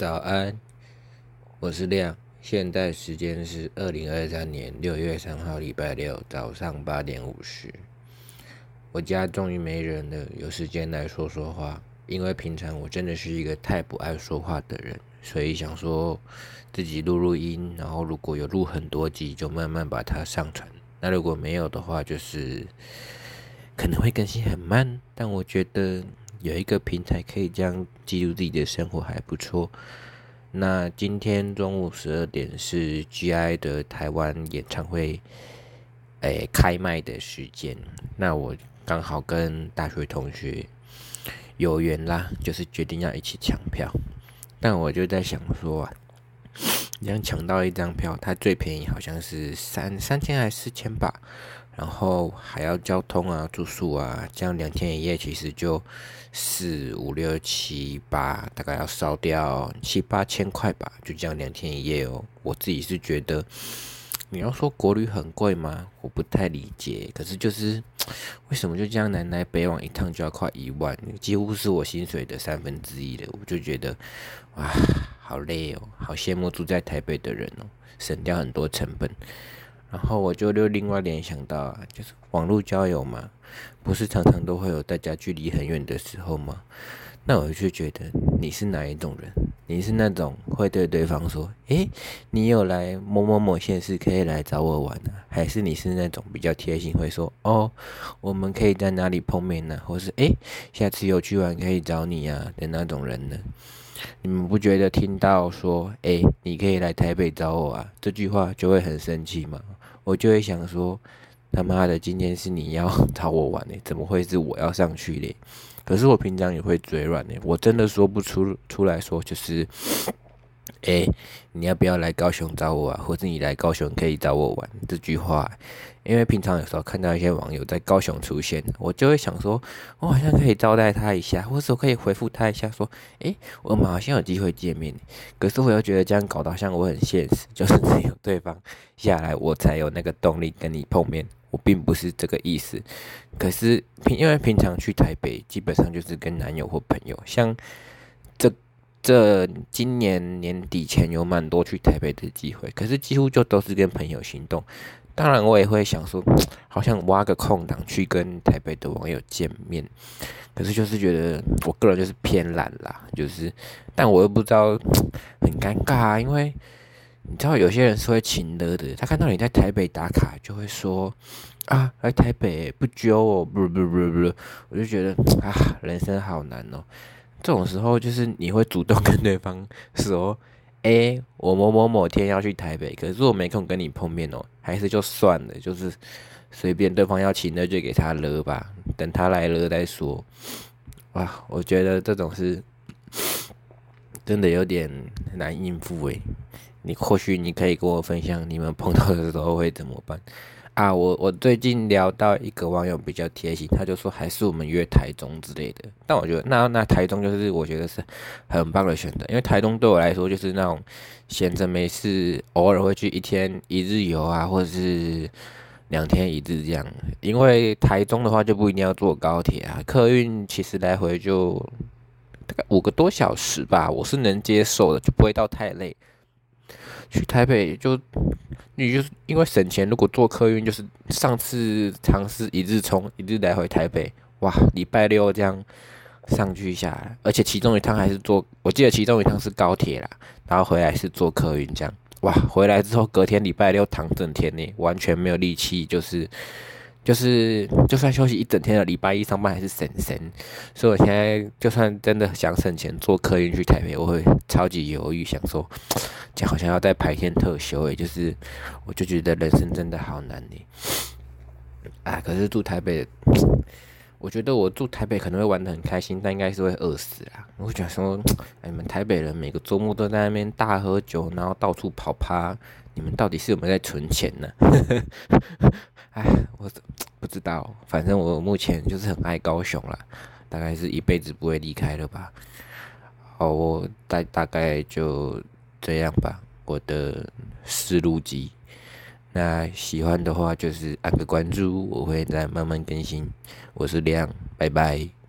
早安，我是亮。现在时间是二零二三年六月三号，礼拜六早上八点五十。我家终于没人了，有时间来说说话。因为平常我真的是一个太不爱说话的人，所以想说自己录录音，然后如果有录很多集，就慢慢把它上传。那如果没有的话，就是可能会更新很慢。但我觉得有一个平台可以这样记录自己的生活还不错。那今天中午十二点是 G.I 的台湾演唱会，诶开卖的时间。那我刚好跟大学同学。有缘啦，就是决定要一起抢票。但我就在想说啊，这样抢到一张票，它最便宜好像是三三千还是四千吧，然后还要交通啊、住宿啊，这样两天一夜其实就四五六七八，大概要烧掉七八千块吧，就这样两天一夜哦。我自己是觉得。你要说国旅很贵吗？我不太理解。可是就是为什么就这样南来北往一趟就要快一万，几乎是我薪水的三分之一了。我就觉得哇，好累哦，好羡慕住在台北的人哦，省掉很多成本。然后我就又另外联想到啊，就是网络交友嘛，不是常常都会有大家距离很远的时候吗？那我就觉得你是哪一种人？你是那种会对对方说：“诶，你有来某某某县市可以来找我玩呢？”还是你是那种比较贴心，会说：“哦，我们可以在哪里碰面呢？”或是“诶，下次有去玩可以找你啊”的那种人呢？你们不觉得听到说“诶，你可以来台北找我啊”这句话就会很生气吗？我就会想说：“他妈的，今天是你要 找我玩呢，怎么会是我要上去嘞？”可是我平常也会嘴软呢，我真的说不出出来说，就是，哎，你要不要来高雄找我啊？或者你来高雄可以找我玩这句话，因为平常有时候看到一些网友在高雄出现，我就会想说，我好像可以招待他一下，或者我可以回复他一下，说，哎，我们好像有机会见面。可是我又觉得这样搞得好像我很现实，就是只有对方下来，我才有那个动力跟你碰面。我并不是这个意思，可是平因为平常去台北，基本上就是跟男友或朋友。像这今年年底前有蛮多去台北的机会，可是几乎就都是跟朋友行动。当然，我也会想说，好像挖个空档去跟台北的网友见面。可是就是觉得，我个人就是偏懒啦，就是，但我又不知道，很尴尬，因为。你知道有些人是会请的的，他看到你在台北打卡，就会说啊，来台北不揪我，不不不不，我就觉得 啊，人生好难哦。这种时候就是你会主动跟对方说，哎，我某某某天要去台北，可是我没空跟你碰面哦，还是就算了，就是随便对方要请的就给他了吧，等他来了再说。哇，我觉得这种是 真的有点难应付诶。你或许你可以跟我分享，你们碰到的时候会怎么办啊？我我最近聊到一个网友比较贴心，他就说还是我们约台中之类的。但我觉得那那台中就是我觉得是很棒的选择，因为台中对我来说就是那种闲着没事，偶尔会去一天一日游啊，或者是两天一日这样。因为台中的话就不一定要坐高铁啊，客运其实来回就大概五个多小时吧，我是能接受的，就不会到太累。去台北就，你就是因为省钱，如果坐客运就是上次尝试一日冲一日来回台北，哇，礼拜六这样上去下来，而且其中一趟还是坐，我记得其中一趟是高铁啦，然后回来是坐客运这样，哇，回来之后隔天礼拜六躺整天呢，完全没有力气，就是。就是，就算休息一整天的礼拜一上班还是省省，所以我现在就算真的想省钱坐客运去台北，我会超级犹豫，想说，这好像要在排天特休诶，就是我就觉得人生真的好难呢。啊，可是住台北，我觉得我住台北可能会玩的很开心，但应该是会饿死啦。我想说，哎，你们台北人每个周末都在那边大喝酒，然后到处跑趴，你们到底是有没有在存钱呢？哎，我不知道，反正我目前就是很爱高雄啦，大概是一辈子不会离开了吧。好，我大大概就这样吧，我的思路机。那喜欢的话就是按个关注，我会再慢慢更新。我是亮，拜拜。